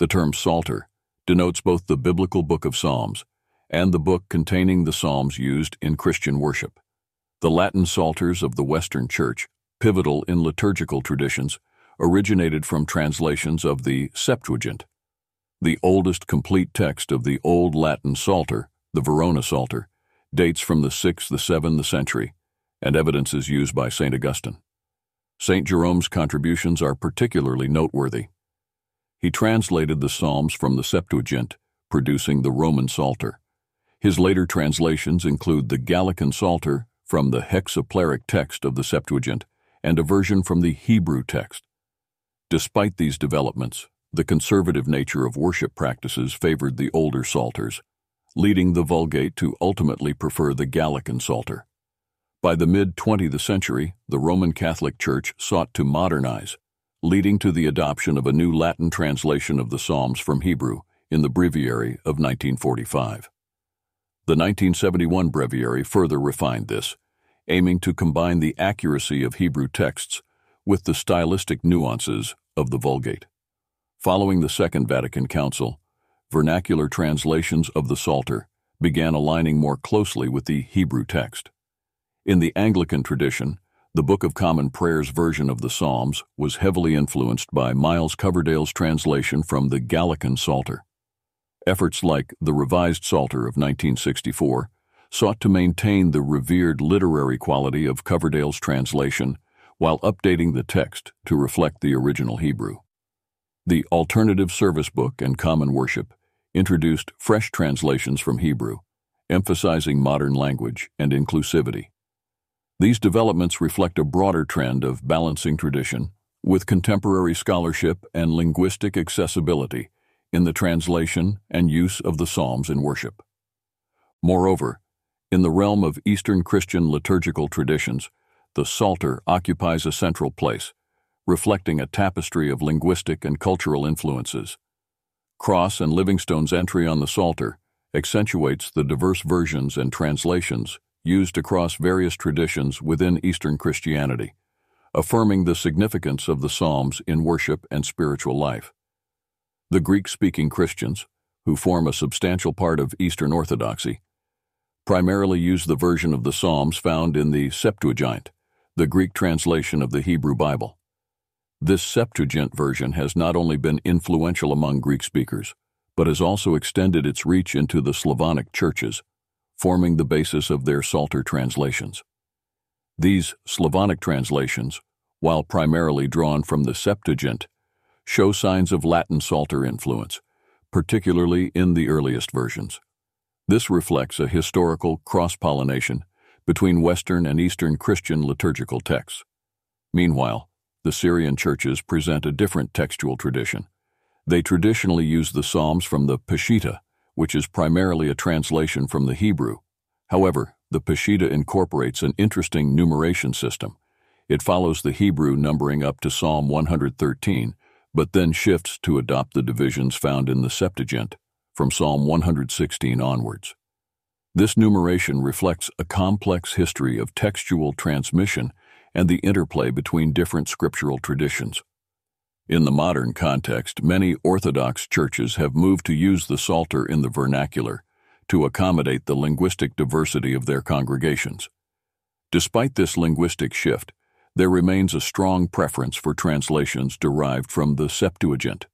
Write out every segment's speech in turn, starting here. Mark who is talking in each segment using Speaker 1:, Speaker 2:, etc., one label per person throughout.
Speaker 1: The term Psalter denotes both the biblical book of Psalms and the book containing the Psalms used in Christian worship. The Latin Psalters of the Western Church, pivotal in liturgical traditions, originated from translations of the Septuagint, the oldest complete text of the Old Latin Psalter, the Verona Psalter, dates from the 6th to 7th century, and evidence is used by St. Augustine. St. Jerome's contributions are particularly noteworthy. He translated the Psalms from the Septuagint, producing the Roman Psalter. His later translations include the Gallican Psalter from the hexaplaric text of the Septuagint and a version from the Hebrew text. Despite these developments, the conservative nature of worship practices favored the older Psalters, leading the Vulgate to ultimately prefer the Gallican Psalter. By the mid-20th century, the Roman Catholic Church sought to modernize, leading to the adoption of a new Latin translation of the Psalms from Hebrew in the Breviary of 1945. The 1971 Breviary further refined this, aiming to combine the accuracy of Hebrew texts with the stylistic nuances of the Vulgate. Following the Second Vatican Council, vernacular translations of the Psalter began aligning more closely with the Hebrew text. In the Anglican tradition, the Book of Common Prayer's version of the Psalms was heavily influenced by Miles Coverdale's translation from the Gallican Psalter. Efforts like the Revised Psalter of 1964 sought to maintain the revered literary quality of Coverdale's translation while updating the text to reflect the original Hebrew. The Alternative Service Book and Common Worship introduced fresh translations from Hebrew, emphasizing modern language and inclusivity. These developments reflect a broader trend of balancing tradition with contemporary scholarship and linguistic accessibility in the translation and use of the Psalms in worship. Moreover, in the realm of Eastern Christian liturgical traditions, the Psalter occupies a central place, reflecting a tapestry of linguistic and cultural influences. Cross and Livingstone's entry on the Psalter accentuates the diverse versions and translations used across various traditions within Eastern Christianity, affirming the significance of the Psalms in worship and spiritual life. The Greek-speaking Christians, who form a substantial part of Eastern Orthodoxy, primarily use the version of the Psalms found in the Septuagint, the Greek translation of the Hebrew Bible. This Septuagint version has not only been influential among Greek speakers, but has also extended its reach into the Slavonic churches, forming the basis of their Psalter translations. These Slavonic translations, while primarily drawn from the Septuagint, show signs of Latin Psalter influence, particularly in the earliest versions. This reflects a historical cross-pollination between Western and Eastern Christian liturgical texts. Meanwhile, the Syrian churches present a different textual tradition. They traditionally use the Psalms from the Peshitta, which is primarily a translation from the Hebrew. However, the Peshitta incorporates an interesting numeration system. It follows the Hebrew numbering up to Psalm 113, but then shifts to adopt the divisions found in the Septuagint, from Psalm 116 onwards. This numeration reflects a complex history of textual transmission and the interplay between different scriptural traditions. In the modern context, many Orthodox churches have moved to use the Psalter in the vernacular to accommodate the linguistic diversity of their congregations. Despite this linguistic shift, there remains a strong preference for translations derived from the Septuagint,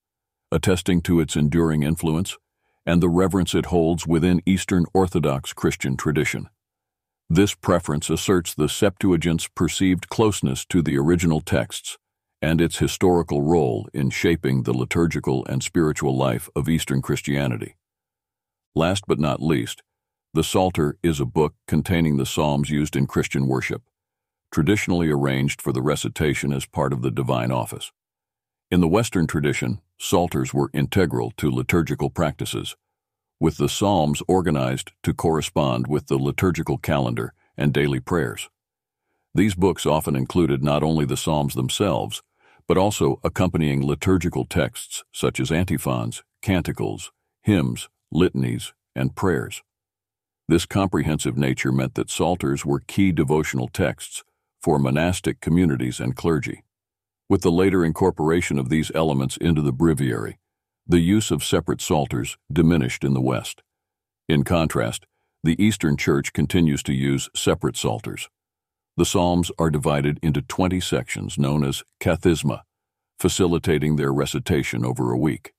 Speaker 1: attesting to its enduring influence and the reverence it holds within Eastern Orthodox Christian tradition. This preference asserts the Septuagint's perceived closeness to the original texts and its historical role in shaping the liturgical and spiritual life of Eastern Christianity. Last but not least, the Psalter is a book containing the psalms used in Christian worship, traditionally arranged for the recitation as part of the divine office. In the Western tradition, psalters were integral to liturgical practices, with the Psalms organized to correspond with the liturgical calendar and daily prayers. These books often included not only the Psalms themselves, but also accompanying liturgical texts such as antiphons, canticles, hymns, litanies, and prayers. This comprehensive nature meant that psalters were key devotional texts for monastic communities and clergy. With the later incorporation of these elements into the breviary, the use of separate psalters diminished in the West. In contrast, the Eastern Church continues to use separate psalters. The Psalms are divided into 20 sections known as kathisma, facilitating their recitation over a week.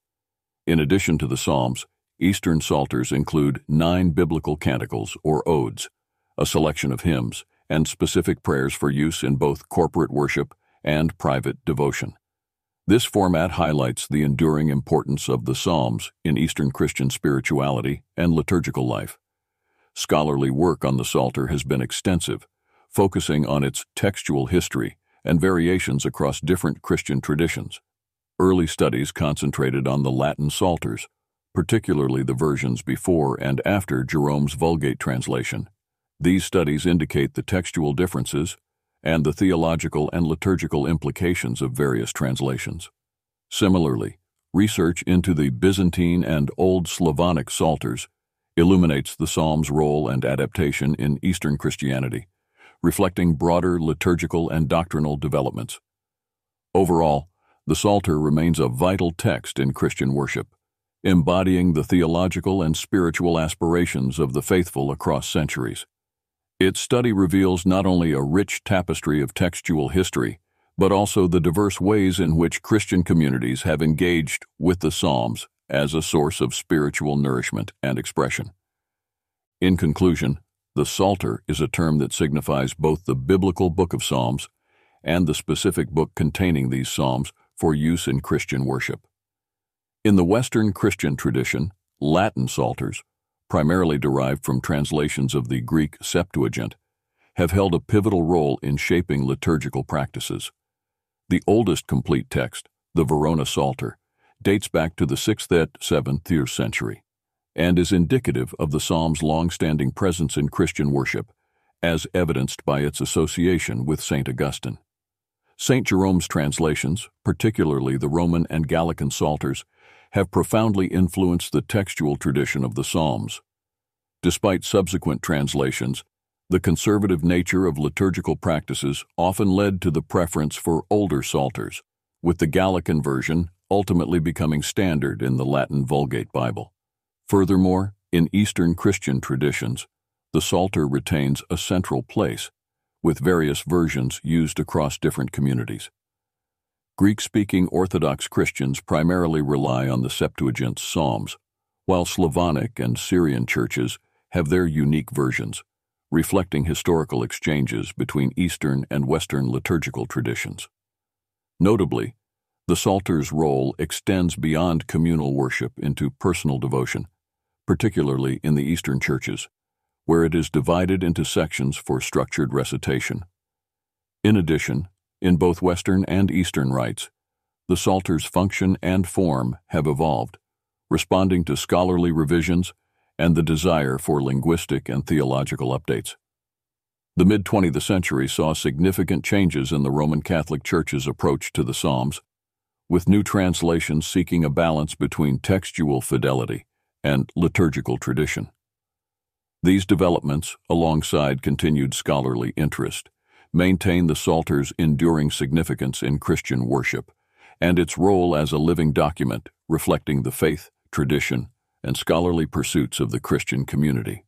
Speaker 1: In addition to the Psalms, Eastern Psalters include nine biblical canticles or odes, a selection of hymns, and specific prayers for use in both corporate worship and private devotion. This format highlights the enduring importance of the Psalms in Eastern Christian spirituality and liturgical life. Scholarly work on the Psalter has been extensive, focusing on its textual history and variations across different Christian traditions. Early studies concentrated on the Latin Psalters, particularly the versions before and after Jerome's Vulgate translation. These studies indicate the textual differences and the theological and liturgical implications of various translations. Similarly, research into the Byzantine and Old Slavonic Psalters illuminates the Psalm's role and adaptation in Eastern Christianity, reflecting broader liturgical and doctrinal developments. Overall, the Psalter remains a vital text in Christian worship, embodying the theological and spiritual aspirations of the faithful across centuries. Its study reveals not only a rich tapestry of textual history, but also the diverse ways in which Christian communities have engaged with the Psalms as a source of spiritual nourishment and expression. In conclusion, the Psalter is a term that signifies both the biblical book of Psalms and the specific book containing these Psalms for use in Christian worship. In the Western Christian tradition, Latin Psalters, primarily derived from translations of the Greek Septuagint, have held a pivotal role in shaping liturgical practices. The oldest complete text, the Verona Psalter, dates back to the 6th and 7th century and is indicative of the Psalm's long-standing presence in Christian worship, as evidenced by its association with St. Augustine. St. Jerome's translations, particularly the Roman and Gallican Psalters, have profoundly influenced the textual tradition of the Psalms. Despite subsequent translations, the conservative nature of liturgical practices often led to the preference for older Psalters, with the Gallican version ultimately becoming standard in the Latin Vulgate Bible. Furthermore, in Eastern Christian traditions, the Psalter retains a central place, with various versions used across different communities. Greek-speaking Orthodox Christians primarily rely on the Septuagint's Psalms, while Slavonic and Syrian churches have their unique versions, reflecting historical exchanges between Eastern and Western liturgical traditions. Notably, the Psalter's role extends beyond communal worship into personal devotion, particularly in the Eastern churches, where it is divided into sections for structured recitation. In addition, in both Western and Eastern rites, the Psalter's function and form have evolved, responding to scholarly revisions and the desire for linguistic and theological updates. The mid-20th century saw significant changes in the Roman Catholic Church's approach to the Psalms, with new translations seeking a balance between textual fidelity and liturgical tradition. These developments, alongside continued scholarly interest, maintain the Psalter's enduring significance in Christian worship and its role as a living document reflecting the faith, tradition, and scholarly pursuits of the Christian community.